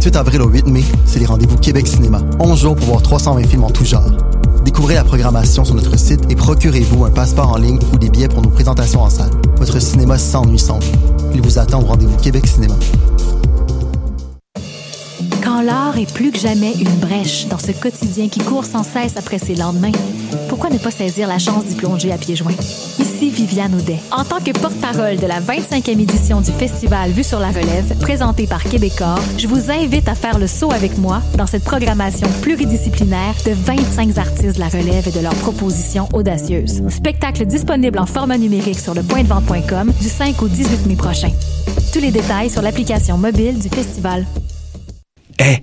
28 avril au 8 mai, c'est les rendez-vous Québec Cinéma. 11 jours pour voir 320 films en tout genre. Découvrez la programmation sur notre site et procurez-vous un passeport en ligne ou des billets pour nos présentations en salle. Votre cinéma s'ennuie sans vous. Il vous attend au rendez-vous Québec Cinéma. Plus que jamais une brèche dans ce quotidien qui court sans cesse après ses lendemains, pourquoi ne pas saisir la chance d'y plonger à pieds joints? Ici Viviane Audet. En tant que porte-parole de la 25e édition du festival Vue sur la relève, présenté par Québecor, je vous invite à faire le saut avec moi dans cette programmation pluridisciplinaire de 25 artistes de la relève et de leurs propositions audacieuses. Spectacle disponible en format numérique sur le pointdevente.com du 5 au 18 mai prochain. Tous les détails sur l'application mobile du festival. Eh,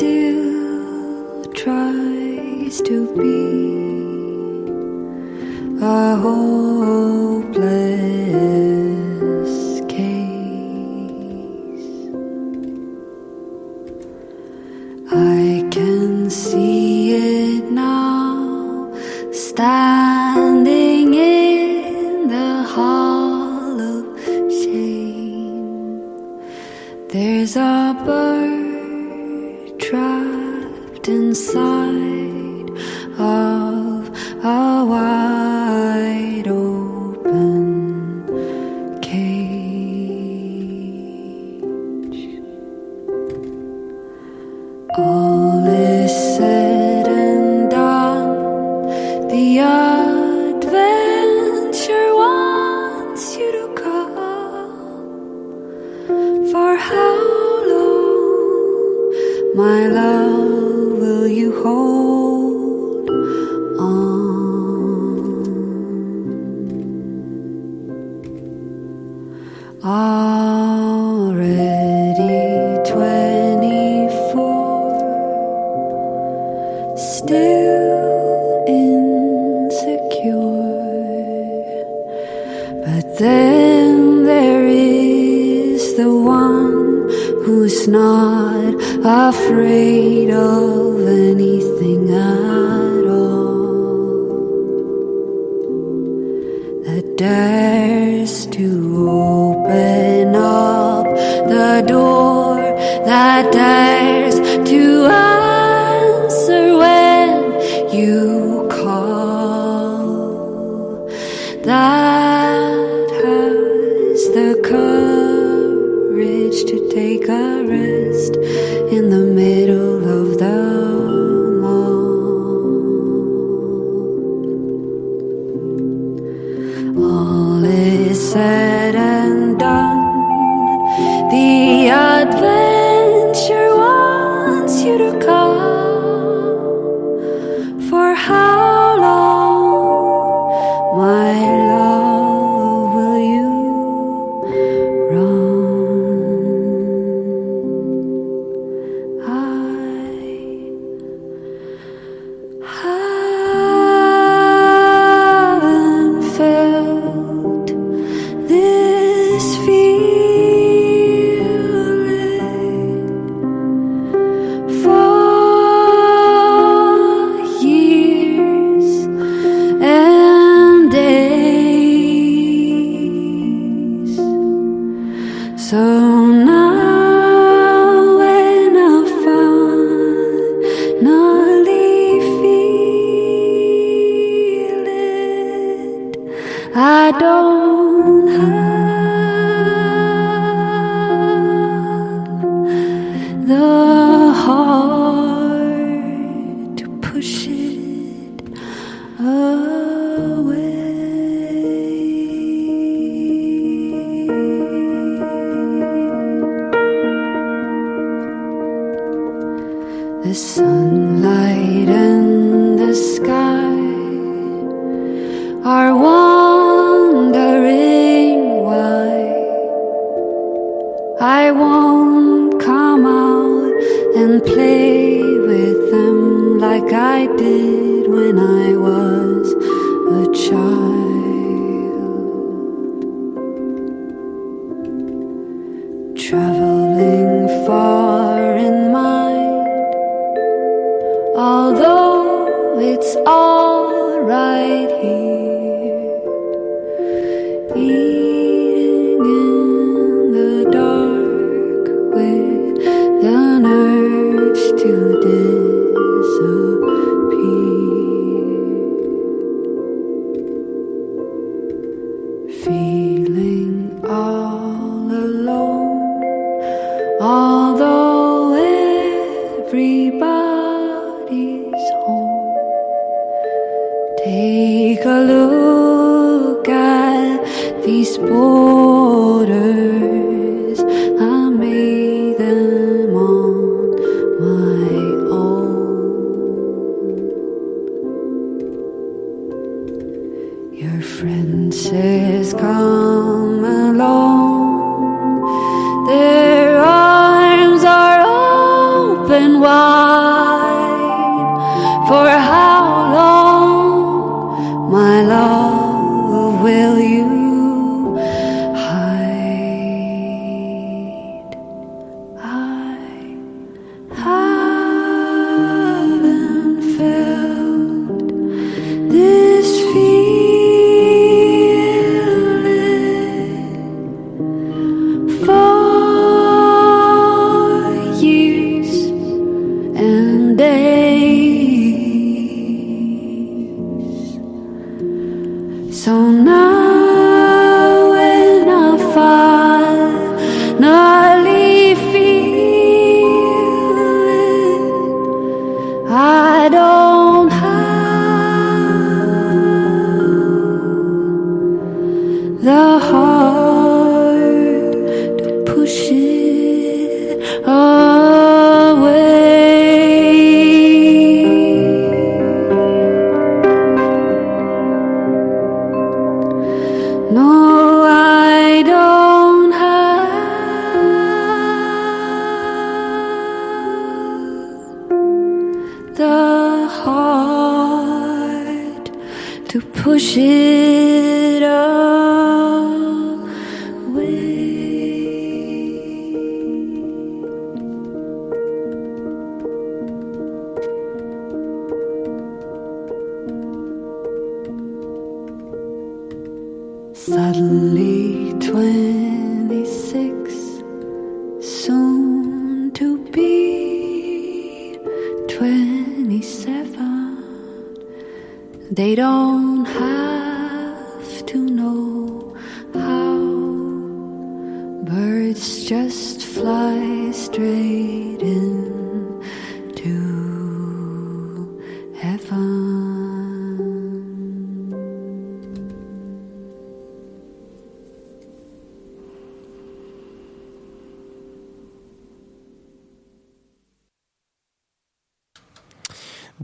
still tries to be a hopeless with them like I did when I was a child.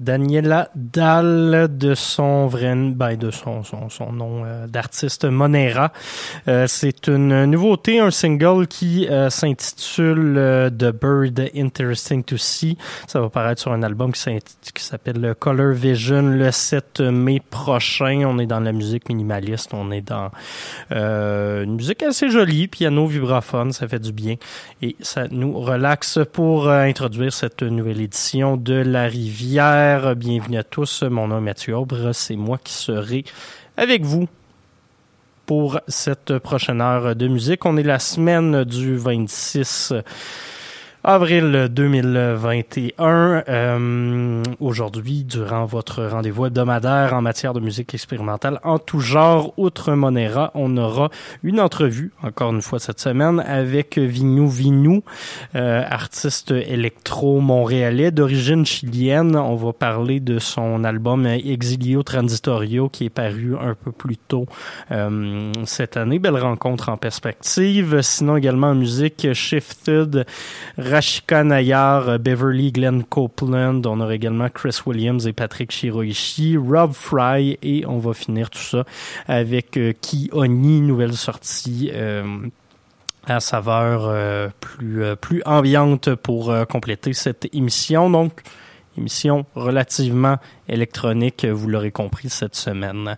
Daniela Dahl de son vrai ben de son son, son nom euh, d'artiste Monera. Euh, c'est une nouveauté, un single qui euh, s'intitule euh, The Bird Interesting to See. Ça va paraître sur un album qui s'appelle Color Vision le 7 mai prochain. On est dans la musique minimaliste, on est dans une musique assez jolie, piano, vibraphone, ça fait du bien et ça nous relaxe pour introduire cette nouvelle édition de La Rivière. Bienvenue à tous, mon nom est Mathieu Aubre, c'est moi qui serai avec vous pour cette prochaine heure de musique. On est la semaine du 26 avril 2021. Euh, Aujourd'hui, durant votre rendez-vous hebdomadaire en matière de musique expérimentale en tout genre, outre Monera, on aura une entrevue, encore une fois cette semaine, avec Vinou Vinou, euh, artiste électro-montréalais d'origine chilienne. On va parler de son album Exilio Transitorio qui est paru un peu plus tôt euh, cette année. Belle rencontre en perspective. Sinon également en musique, Shifted Rashika Nayar, Beverly Glenn Copeland. On aura également Chris Williams et Patrick Shiroishi, Rob Fry et on va finir tout ça avec Ki Oni, nouvelle sortie à saveur plus plus ambiante pour compléter cette émission. Donc émission relativement électronique, vous l'aurez compris cette semaine.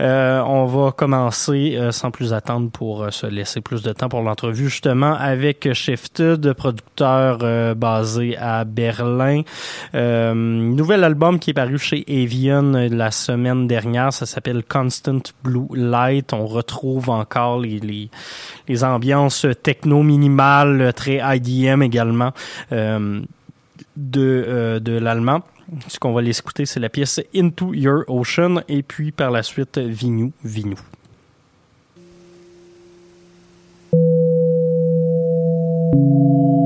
Euh, on va commencer euh, sans plus attendre pour euh, se laisser plus de temps pour l'entrevue justement avec Shifted, producteur basé à Berlin. nouvel album qui est paru chez Avian la semaine dernière, ça s'appelle Constant Blue Light. On retrouve encore les, les, les ambiances techno minimales, très IDM également de, euh, de l'allemand. Ce qu'on va les écouter, c'est la pièce Into Your Ocean et puis par la suite Vignou, Vignou. Vignou.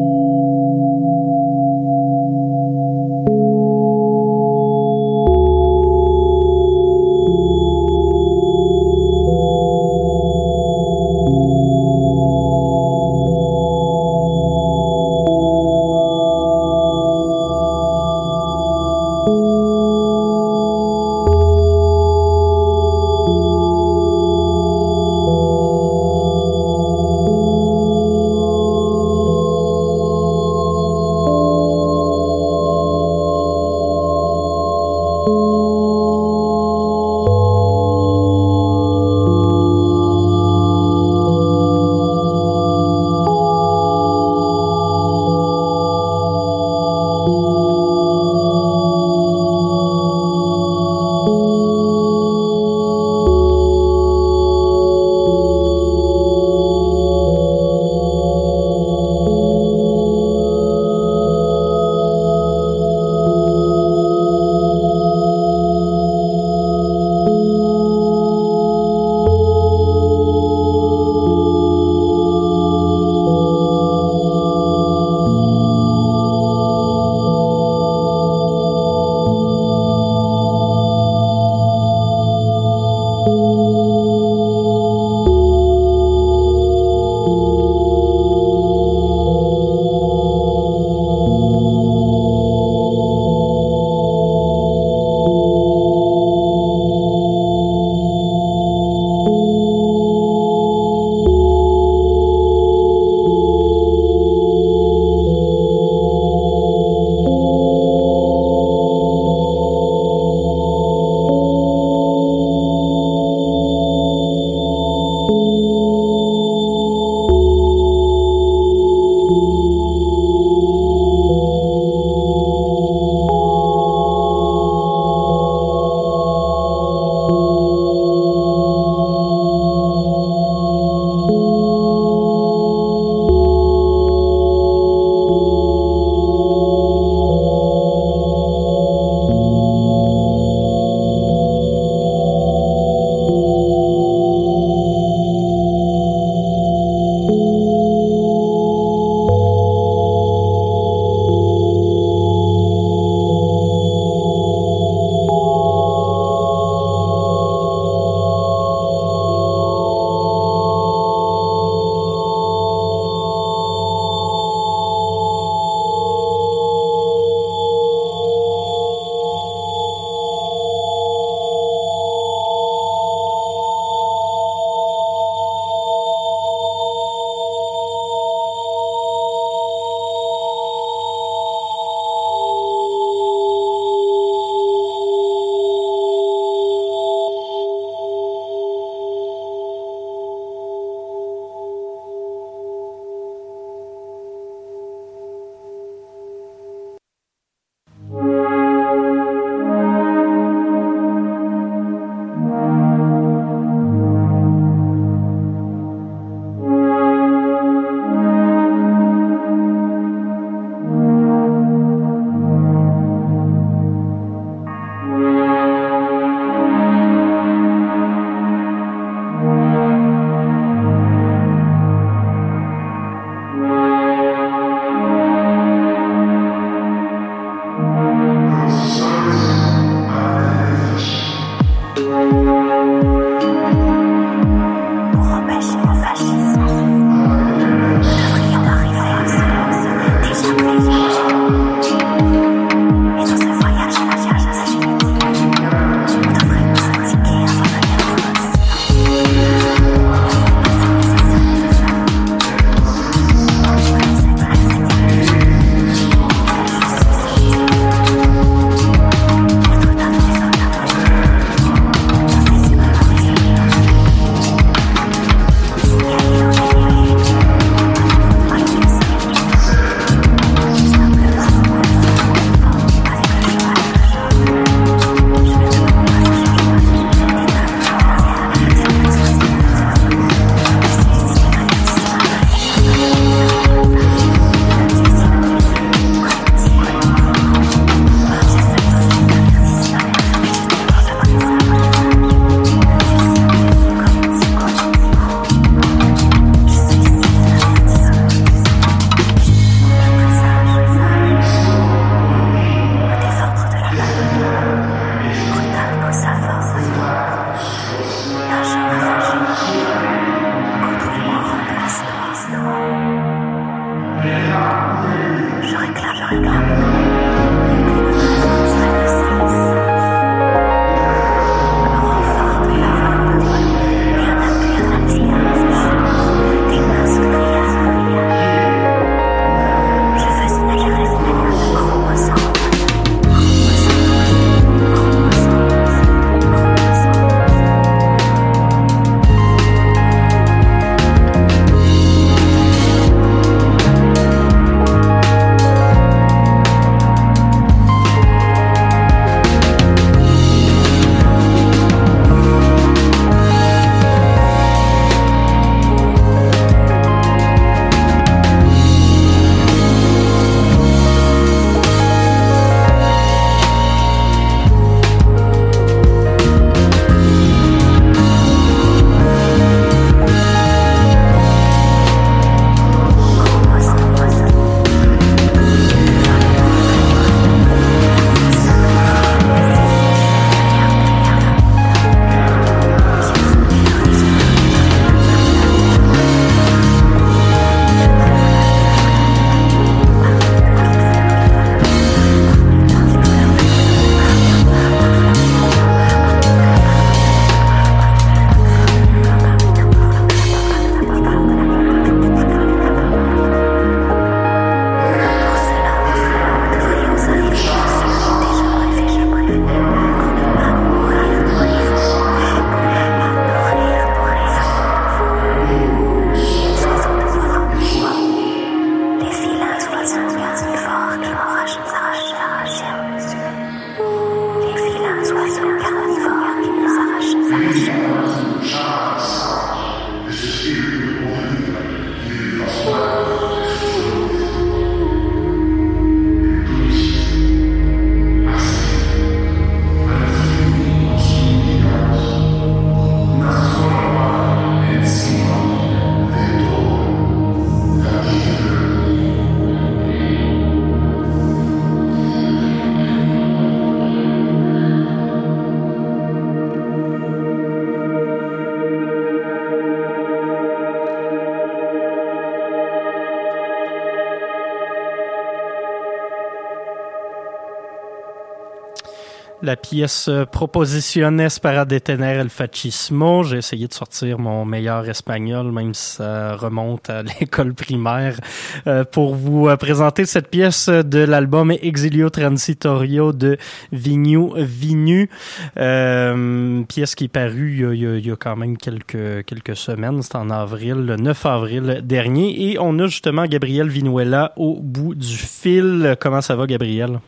La pièce euh, Proposiciones para detener el fascismo. J'ai essayé de sortir mon meilleur espagnol, même si ça remonte à l'école primaire, euh, pour vous euh, présenter cette pièce de l'album Exilio Transitorio de Vignu Vignu. Euh, pièce qui est parue il y a, quand même quelques, quelques semaines. C'est en avril, le 9 avril dernier. Et on a justement Gabriel Vinuela au bout du fil. Comment ça va, Gabriel?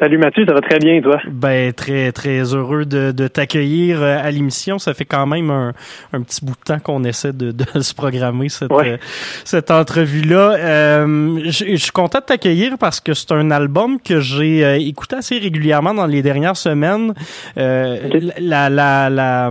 Salut Mathieu, ça va très bien toi? Ben très très heureux de, de t'accueillir euh, à l'émission. Ça fait quand même un, un, petit bout de temps qu'on essaie de, de, se programmer cette ouais. euh, cette entrevue là. Euh, je suis content de t'accueillir parce que c'est un album que j'ai euh, écouté assez régulièrement dans les dernières semaines. Okay. La la la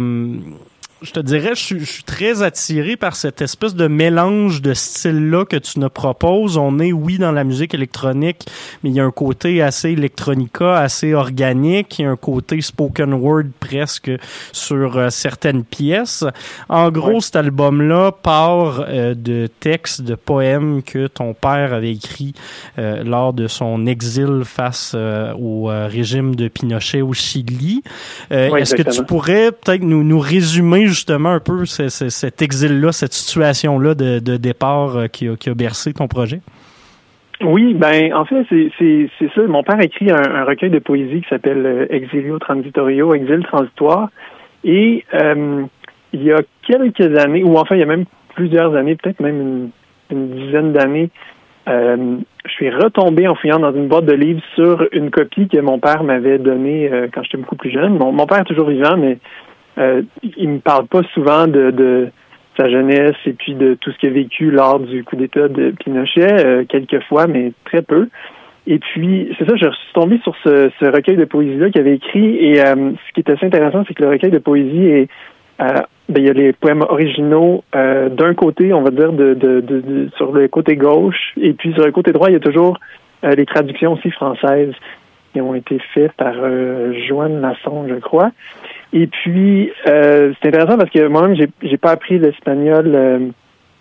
je te dirais, je suis, je suis, très attiré par cette espèce de mélange de styles-là que tu nous proposes. On est, oui, dans la musique électronique, mais il y a un côté assez electronica, assez organique. Il y a un côté spoken word presque sur euh, certaines pièces. En gros, ouais. cet album-là part euh, de textes, de poèmes que ton père avait écrit euh, lors de son exil face au régime de Pinochet au Chili. Ouais, Est-ce que tu pourrais peut-être nous, nous résumer justement un peu cet exil-là, cette situation-là de, départ euh, qui, a, qui, a, bercé ton projet? Oui, ben en fait, c'est ça. Mon père a écrit un, recueil de poésie qui s'appelle euh, Exilio Transitorio, Exil transitoire. Et euh, il y a quelques années, ou enfin il y a même plusieurs années, peut-être même une, dizaine d'années, je suis retombé en fouillant dans une boîte de livres sur une copie que mon père m'avait donnée quand j'étais beaucoup plus jeune. Mon, mon, père est toujours vivant, mais euh, il me parle pas souvent de, de, sa jeunesse et puis de tout ce qu'il a vécu lors du coup d'État de Pinochet, euh, quelques fois, mais très peu. Et puis, c'est ça, je suis tombé sur ce, recueil de poésie-là qu'il avait écrit. Et euh, ce qui est assez intéressant, c'est que le recueil de poésie est ben, il y a les poèmes originaux euh, d'un côté, on va dire, de, de, sur le côté gauche, et puis sur le côté droit, il y a toujours euh, les traductions aussi françaises qui ont été faites par euh, Joanne Lasson, je crois. Et puis, euh, c'est intéressant parce que moi-même, j'ai, j'ai pas appris l'espagnol euh,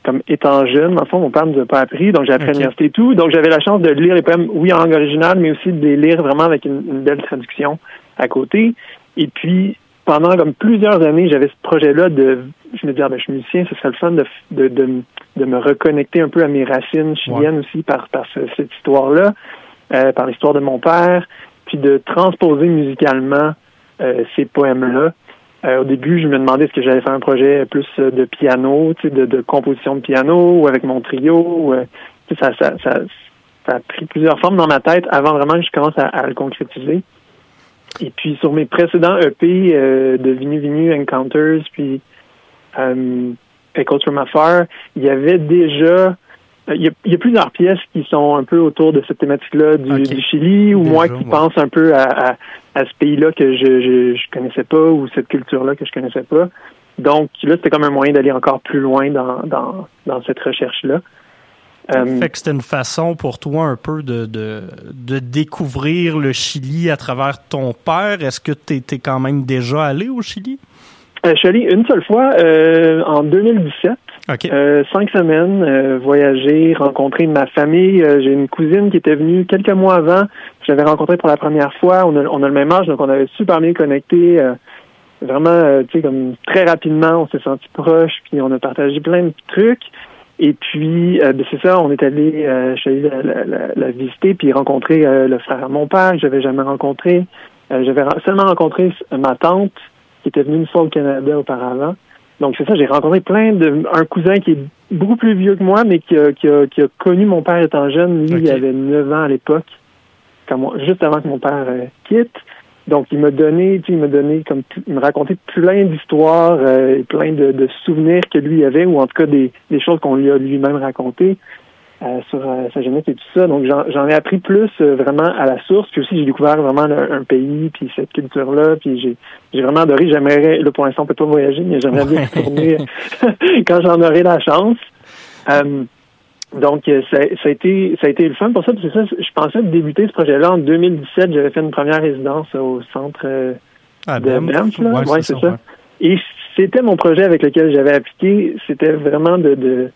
comme étant jeune. En fond, mon père ne nous a pas appris, donc j'ai appris okay. à l'université et tout. Donc, j'avais la chance de lire les poèmes, oui, en langue originale, mais aussi de les lire vraiment avec une, une belle traduction à côté. Et puis, pendant comme plusieurs années, j'avais ce projet-là de, je me disais, ah, ben, je suis musicien, ce serait le fun de, de, de, de, me reconnecter un peu à mes racines chiliennes ouais. aussi par, par ce, cette histoire-là, euh, par l'histoire de mon père, puis de transposer musicalement euh, ces poèmes-là. Euh, au début, je me demandais est-ce que j'allais faire un projet plus de piano, de, de composition de piano ou avec mon trio. Ça, a pris plusieurs formes dans ma tête avant vraiment que je commence à, le concrétiser. Et puis sur mes précédents EP de Vinu Vinu Encounters, puis Echoes from Afar, il y avait déjà il y, a, il y, a, plusieurs pièces qui sont un peu autour de cette thématique-là du, okay. du, Chili, ou déjà, moi qui ouais. pense un peu à, à, à ce pays-là que je, je, je connaissais pas, ou cette culture-là que je connaissais pas. Donc là, c'était comme un moyen d'aller encore plus loin dans, dans, dans cette recherche-là. Euh, fait que c'était une façon pour toi un peu de, de, de découvrir le Chili à travers ton père. Est-ce que tu étais quand même déjà allé au Chili? Euh, je suis allé une seule fois euh, en 2017. Okay. Euh, cinq semaines, euh, voyager, rencontrer ma famille. Euh, j'ai une cousine qui était venue quelques mois avant. Je l'avais rencontrée pour la première fois. On a, on a le même âge, donc on avait super bien connecté. vraiment, tu sais, comme très rapidement, on s'est sentis proches, puis on a partagé plein de trucs. Et puis, euh, ben c'est ça, on est allé, euh, je suis allé la, la, la, visiter, puis rencontrer euh, le frère à mon père, que j'avais jamais rencontré. j'avais seulement rencontré ma tante, qui était venue une fois au Canada auparavant. Donc, c'est ça, j'ai rencontré plein de... Un cousin qui est beaucoup plus vieux que moi, mais qui a, qui a, qui a connu mon père étant jeune. Lui, okay. il avait 9 ans à l'époque, juste avant que mon père quitte. Donc, il m'a donné, tu sais, il m'a donné comme il me racontait plein d'histoires euh, et plein de, de, souvenirs que lui avait, ou en tout cas des, des choses qu'on lui a lui-même racontées euh, sur euh, sa jeunesse et tout ça. Donc, j'en ai appris plus euh, vraiment à la source. Puis aussi, j'ai découvert vraiment le, un pays, puis cette culture-là. Puis j'ai j'ai vraiment adoré. J'aimerais, là, pour l'instant, on peut pas voyager, mais j'aimerais bien retourner quand j'en aurai la chance. Donc, euh, ça, ça, a été, ça a été le fun pour ça. C'est ça, je pensais débuter ce projet-là en 2017. J'avais fait une première résidence au centre euh, ah, de Banff. Ouais, ouais c'est ça. ça. Ouais. Et c'était mon projet avec lequel j'avais appliqué. C'était vraiment de, de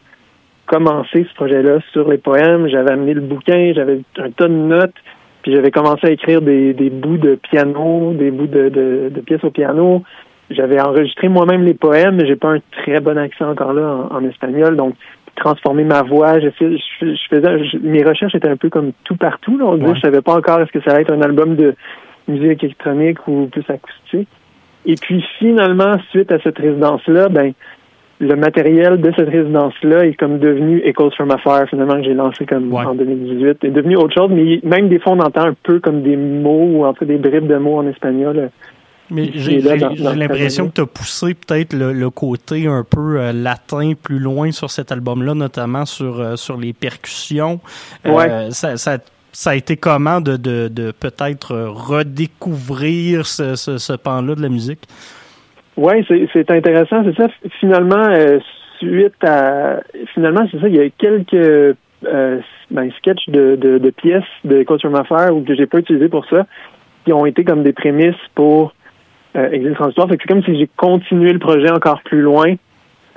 commencer ce projet-là sur les poèmes. J'avais amené le bouquin, j'avais un tas de notes. Puis j'avais commencé à écrire des, des bouts de piano, des bouts de, de, de pièces au piano. J'avais enregistré moi-même les poèmes, mais j'ai pas un très bon accent encore là en, en espagnol, donc transformer ma voix. Je, je, je faisais, mes recherches étaient un peu comme tout partout. Là, on ouais. je savais pas encore est-ce que ça allait être un album de musique électronique ou plus acoustique. Et puis finalement, suite à cette résidence-là, ben le matériel de cette résidence-là est comme devenu Echoes from Afar, finalement, que j'ai lancé comme ouais. en 2018. est devenu autre chose, mais même des fois, on entend un peu comme des mots ou en fait des bribes de mots en espagnol. Mais j'ai l'impression que tu as poussé peut-être le, le, côté un peu euh, latin plus loin sur cet album-là, notamment sur, euh, sur les percussions. Ouais. Euh, ça, ça, ça, a été comment de, de, de peut-être redécouvrir ce, ce, ce pan-là de la musique? Oui, c'est intéressant. C'est ça, finalement, euh, suite à... Finalement, c'est ça, il y a quelques euh, ben, sketchs de, de, de, pièces de Culture Affair ou que j'ai pas utilisé pour ça, qui ont été comme des prémices pour euh, Exil Transitoire. C'est comme si j'ai continué le projet encore plus loin.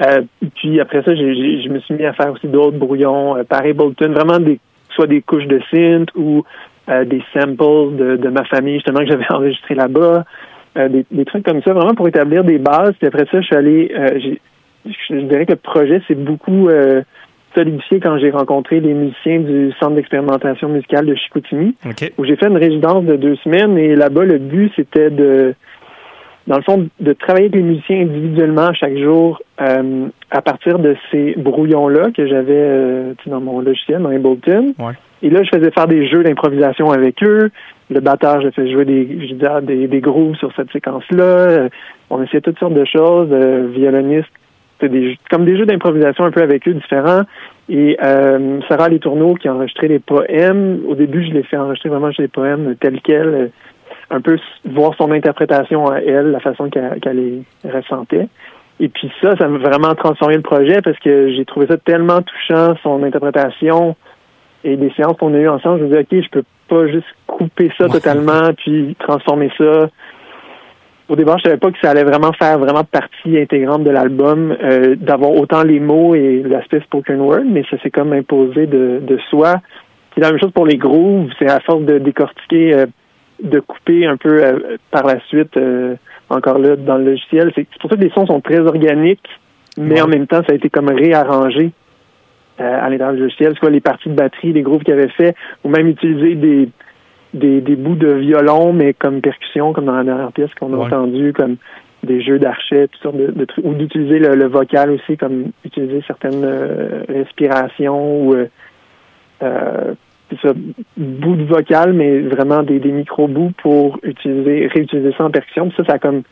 Euh, puis après ça, je me suis mis à faire aussi d'autres brouillons euh, par Ableton, vraiment des soit des couches de synth ou des samples de, de ma famille justement que j'avais enregistré là-bas. Euh, des, des, trucs comme ça, vraiment pour établir des bases. Puis après ça, je suis allé, euh, je dirais que le projet s'est beaucoup euh, solidifié quand j'ai rencontré les musiciens du Centre d'expérimentation musicale de Chicoutimi, okay. où j'ai fait une résidence de deux semaines. Et là-bas, le but, c'était de, dans le fond, de travailler avec les musiciens individuellement chaque jour euh, à partir de ces brouillons-là que j'avais dans mon logiciel, dans Ableton. Ouais. Et là, je faisais faire des jeux d'improvisation avec eux. Le batteur, je fais jouer des, disais, des, des grooves sur cette séquence-là. On essayait toutes sortes de choses. Euh, violoniste, des, comme des jeux d'improvisation un peu avec eux différents. Et euh, Sarah Les Tourneaux qui a enregistré les poèmes. Au début, je l'ai fait enregistrer vraiment les poèmes tels quels, un peu voir son interprétation à elle, la façon qu'elle qu les ressentait. Et puis ça, ça m'a vraiment transformé le projet parce que j'ai trouvé ça tellement touchant, son interprétation et des séances qu'on a eues ensemble. Je me disais, OK, je peux pas juste couper ça totalement puis transformer ça. Au départ, je savais pas que ça allait vraiment faire vraiment partie intégrante de l'album, euh, d'avoir autant les mots et l'aspect spoken word, mais ça s'est comme imposé de, de soi. C'est la même chose pour les grooves, c'est à force de décortiquer, euh, de couper un peu euh, par la suite, encore là, dans le logiciel. C'est pour ça que les sons sont très organiques, mais ouais. en même temps, ça a été comme réarrangé à l'intérieur du logiciel, soit les parties de batterie, les grooves qu'il avait fait, ou même utiliser des, des, des, bouts de violon, mais comme percussion, comme dans la dernière pièce qu'on a ouais. entendu, comme des jeux d'archet, toutes sortes de, de trucs, ou d'utiliser le, le, vocal aussi, comme utiliser certaines euh, respirations ou euh, euh, ça, bouts de vocal, mais vraiment des, des micro-bouts pour utiliser, réutiliser ça en percussion. Puis ça, ça a comme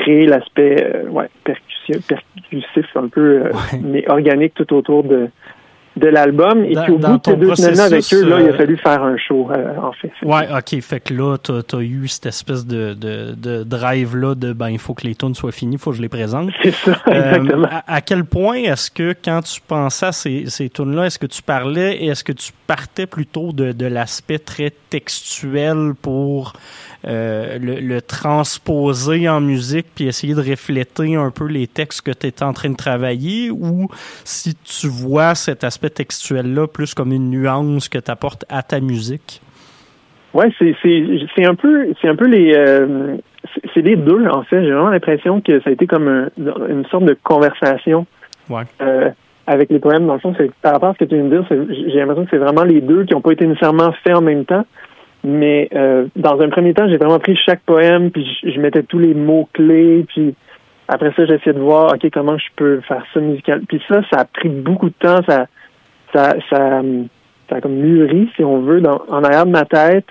créé l'aspect euh, ouais, percussif un peu, euh, ouais. mais organique tout autour de, de l'album. Et dans, puis au bout de ces deux semaines avec eux, là, il a fallu faire un show, euh, en fait. Ouais, ok. Fait que là, t'as as eu cette espèce de, de, de drive-là de ben, il faut que les tunes soient finies, il faut que je les présente. C'est ça, exactement. Euh, à, à, quel point est-ce que quand tu pensais à ces, ces tunes-là, est-ce que tu parlais et est-ce que tu partais plutôt de, de l'aspect très textuel pour euh, le, le, transposer en musique puis essayer de refléter un peu les textes que tu es en train de travailler ou si tu vois cet aspect textuel-là plus comme une nuance que tu apportes à ta musique? Ouais, c'est un peu c'est un peu les euh, c'est les deux en fait. J'ai vraiment l'impression que ça a été comme un, une sorte de conversation ouais. euh, avec les poèmes. Dans le fond, c'est par rapport à ce que tu viens de dire, j'ai l'impression que c'est vraiment les deux qui n'ont pas été nécessairement faits en même temps. Mais euh, dans un premier temps, j'ai vraiment pris chaque poème, puis je, je mettais tous les mots-clés, puis après ça, j'essayais de voir, OK, comment je peux faire ça musical. Puis ça, ça a pris beaucoup de temps, ça, ça, ça, ça a comme mûri, si on veut, dans, en arrière de ma tête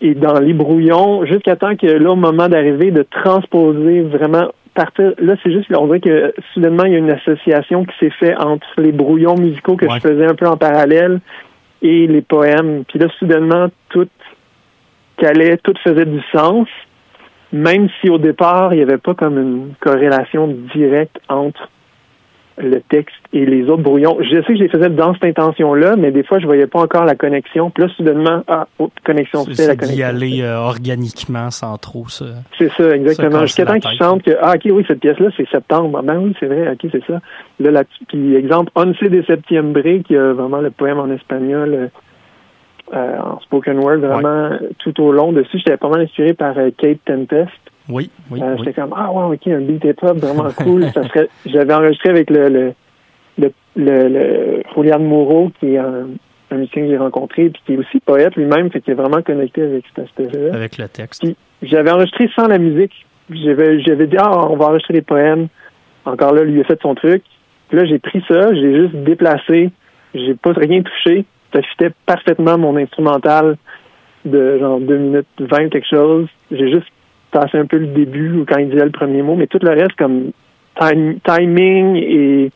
et dans les brouillons, jusqu'à temps que là, au moment d'arriver, de transposer vraiment partir. Là, c'est juste, on dirait que soudainement, il y a une association qui s'est faite entre les brouillons musicaux que ouais. je faisais un peu en parallèle et les poèmes. Puis là, soudainement, tout calait, tout faisait du sens, même si au départ, il n'y avait pas comme une corrélation directe entre le texte et les autres brouillons. Je sais que je les faisais dans cette intention-là, mais des fois, je voyais pas encore la connexion. Puis là, soudainement, ah, autre connexion, c'est la connexion. d'y aller euh, organiquement sans trop ça. C'est ça, exactement. Jusqu'à temps qu'ils sentent que, ah, OK, oui, cette pièce-là, c'est septembre. Ah, ben oui, c'est vrai, OK, c'est ça. Là, là puis exemple, Once de Septiembre, qui a vraiment le poème en espagnol, euh, en spoken word vraiment tout au long dessus. J'étais pas mal inspiré par euh, Kate Tempest. Oui, oui. Euh, oui. J'étais comme ah ouais ok un beat hip hop vraiment cool. ça serait j'avais enregistré avec le le le, le, le Julian Moreau qui est un, un musicien que j'ai rencontré puis qui est aussi poète lui-même fait qu'il est vraiment connecté avec cet aspect-là. Avec le texte. J'avais enregistré sans la musique. J'avais j'avais dit ah on va enregistrer des poèmes. Encore là lui il a fait son truc. Puis là j'ai pris ça, j'ai juste déplacé, j'ai pas rien touché. Ça fitait parfaitement mon instrumental de genre 2 minutes 20 quelque chose. J'ai juste passé un peu le début ou quand il disait le premier mot, mais tout le reste comme time- timing et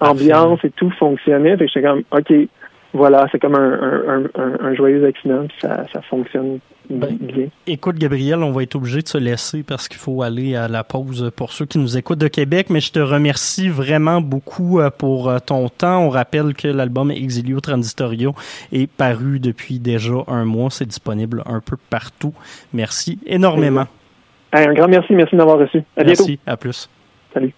ambiance et tout fonctionnait. Fait que j'étais comme OK, voilà, c'est comme un, un, un, un- un joyeux accident, puis ça, ça fonctionne Ben, bien. Écoute, Gabriel, on va être obligé de se laisser parce qu'il faut aller à la pause pour ceux qui nous écoutent de Québec, mais je te remercie vraiment beaucoup euh, pour euh, ton temps. On rappelle que l'album Exilio Transistorio est paru depuis déjà un mois. C'est disponible un peu partout. Merci énormément. Hey, un grand merci, merci de m'avoir reçu. À bientôt. Merci, à plus. Salut.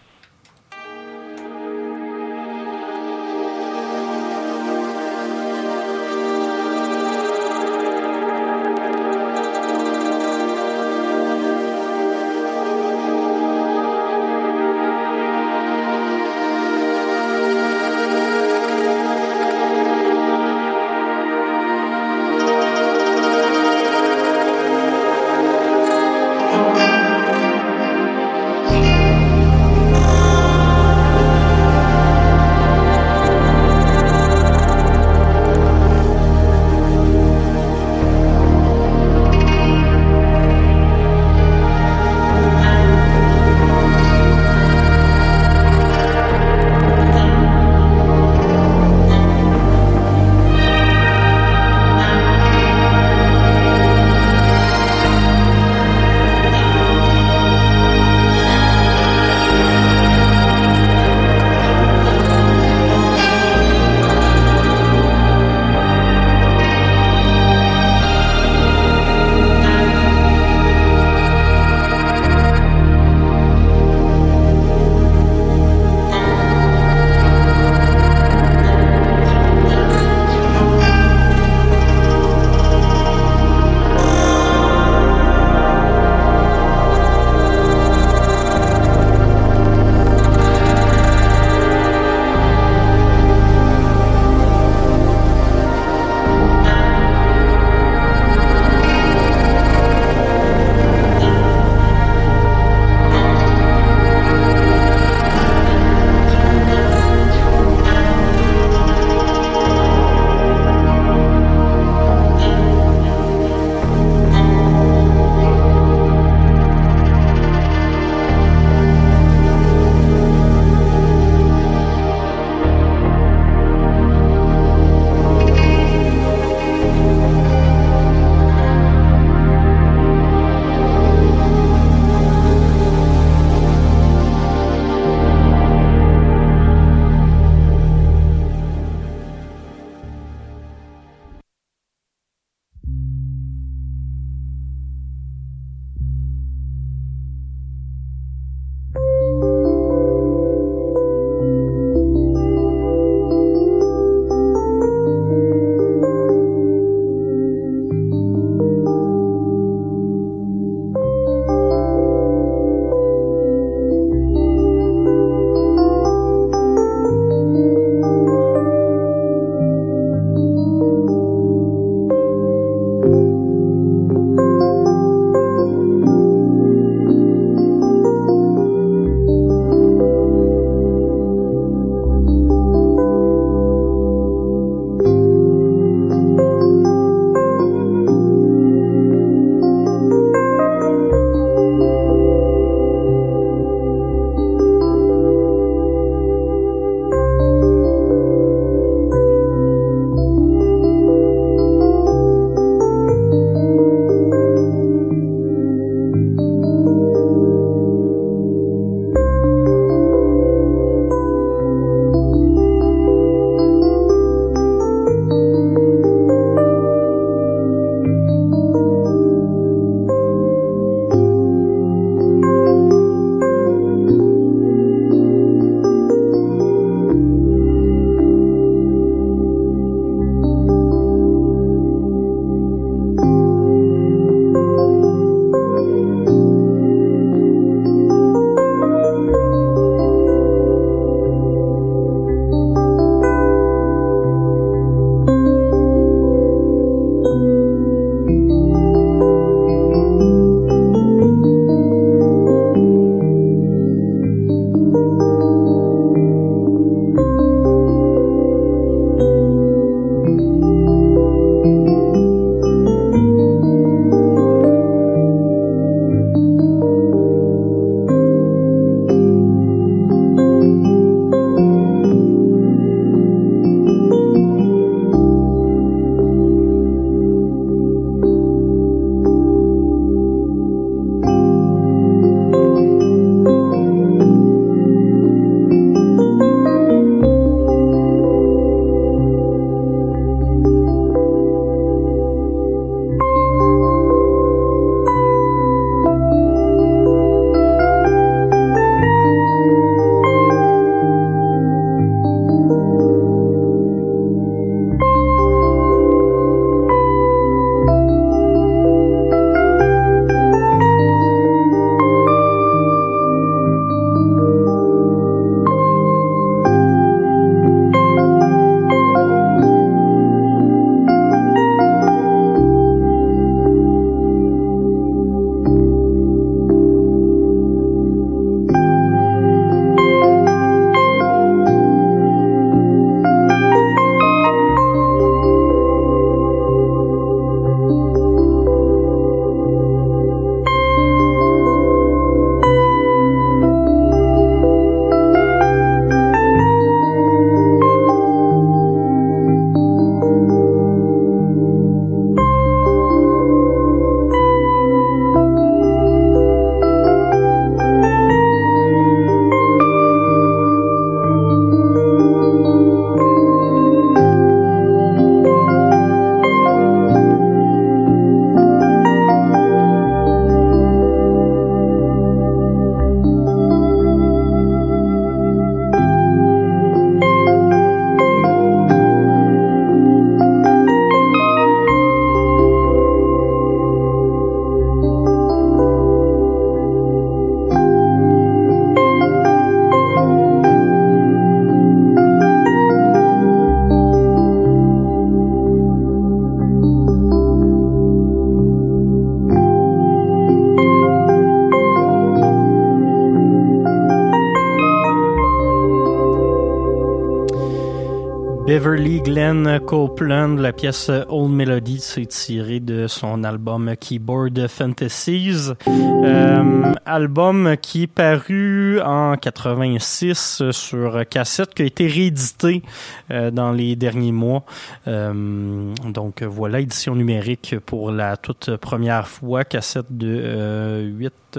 Copeland, la pièce Old Melody, s'est tirée de son album Keyboard Fantasies, euh, album qui est paru en 86 sur cassette, qui a été réédité euh, dans les derniers mois. Euh, donc voilà, édition numérique pour la toute première fois, cassette de 8,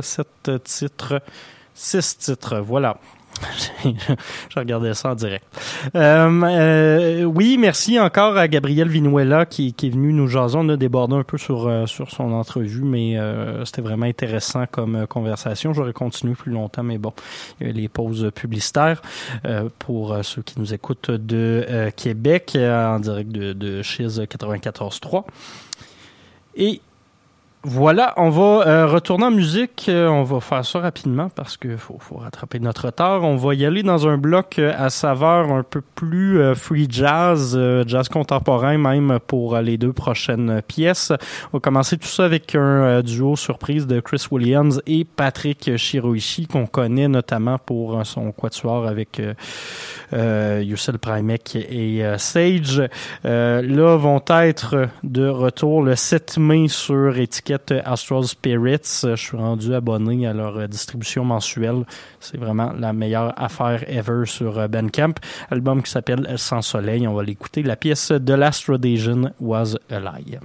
7 titres, 6 titres, voilà. je regardais ça en direct. Euh, euh, oui, merci encore à Gabriel Vinuela qui, est venu nous jaser. On a débordé un peu sur, euh, sur son entrevue, mais c'était vraiment intéressant comme conversation. J'aurais continué plus longtemps, mais bon, il y a les pauses publicitaires pour ceux qui nous écoutent de Québec en direct de, de Chiz 94.3. Et voilà, on va euh, retourner en musique. Euh, on va faire ça rapidement parce qu'il faut, faut, rattraper notre retard. On va y aller dans un bloc euh, à saveur un peu plus free jazz, jazz contemporain même pour les deux prochaines pièces. On va commencer tout ça avec un duo surprise de Chris Williams et Patrick Shiroishi qu'on connaît notamment pour son quatuor avec euh, Yussel Primek et Sage. là vont être de retour le 7 mai sur étiquette Astral Spirits. Je suis rendu abonné à leur distribution mensuelle. C'est vraiment la meilleure affaire ever sur euh, Bandcamp. Album qui s'appelle Sans Soleil. On va l'écouter. La pièce de l'Astrodasian Was a Lie.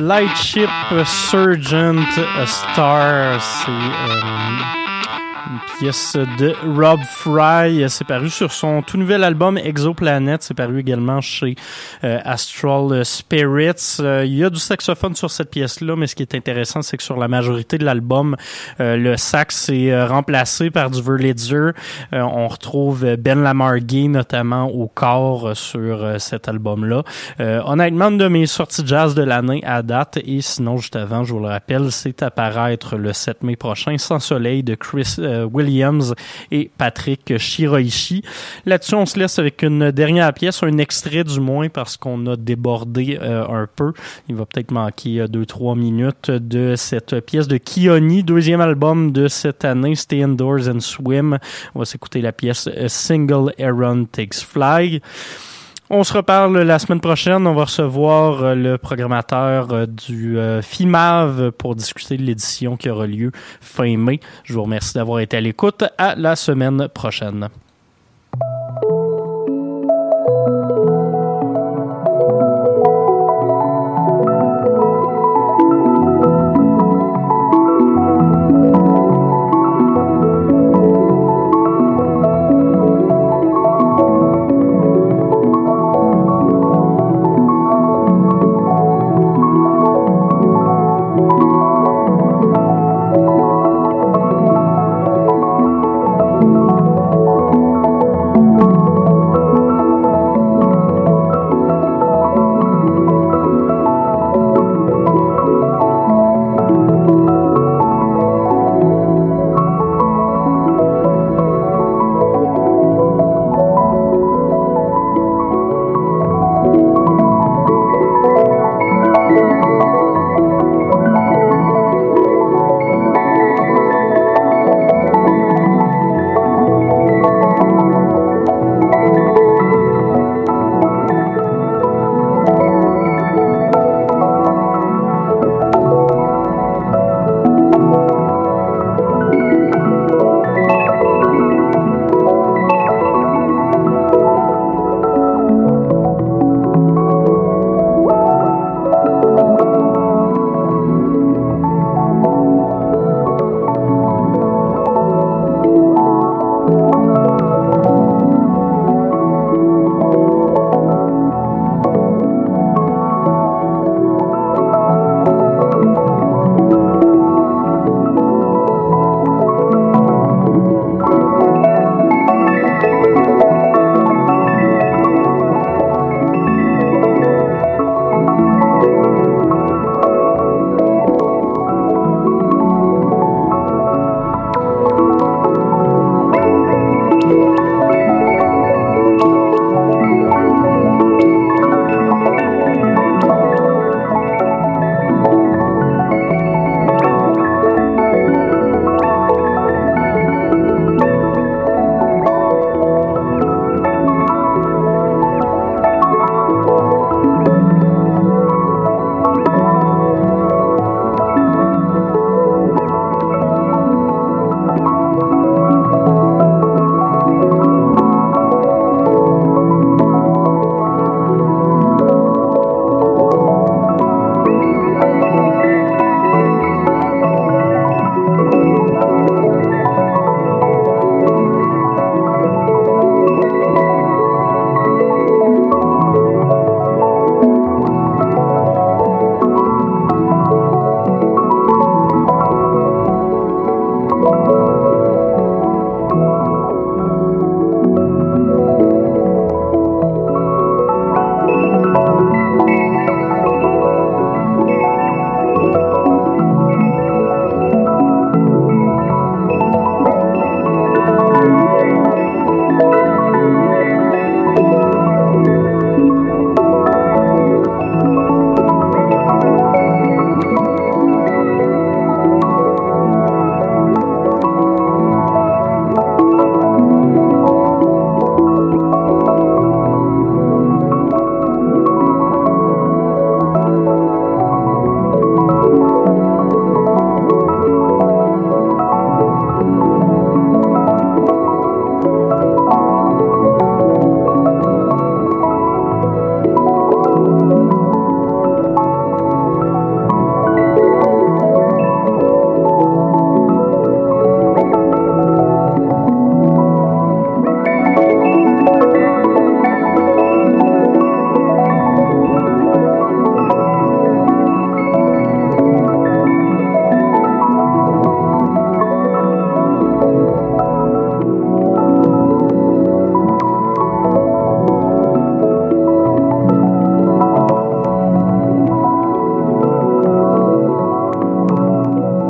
Lightship Surgeon Star, c'est une pièce de Rob Fry. C'est paru sur son tout nouvel album Exoplanet. C'est paru également chez euh, Astral Spirits. Euh, il y a du saxophone sur cette pièce-là, mais ce qui est intéressant, c'est que sur la majorité de l'album, euh, le sax est remplacé par du Verlitzer. on retrouve Ben Lamargui notamment au corps sur cet album-là. honnêtement, une de mes sorties jazz de l'année à date. Et sinon, juste avant, je vous le rappelle, c'est à paraître le 7 mai prochain, Sans Soleil de Chris Williams et Patrick Shiroishi. Là-dessus, on se laisse avec une dernière pièce, un extrait du moins, parce qu'on a débordé euh, un peu. Il va peut-être manquer 2-3 euh, minutes de cette pièce de Kioni, deuxième album de cette année, Stay Indoors and Swim. On va s'écouter la pièce Single Aaron Takes Fly. On se reparle la semaine prochaine. On va recevoir euh, le programmateur du FIMAV pour discuter de l'édition qui aura lieu fin mai. Je vous remercie d'avoir été à l'écoute. À la semaine prochaine.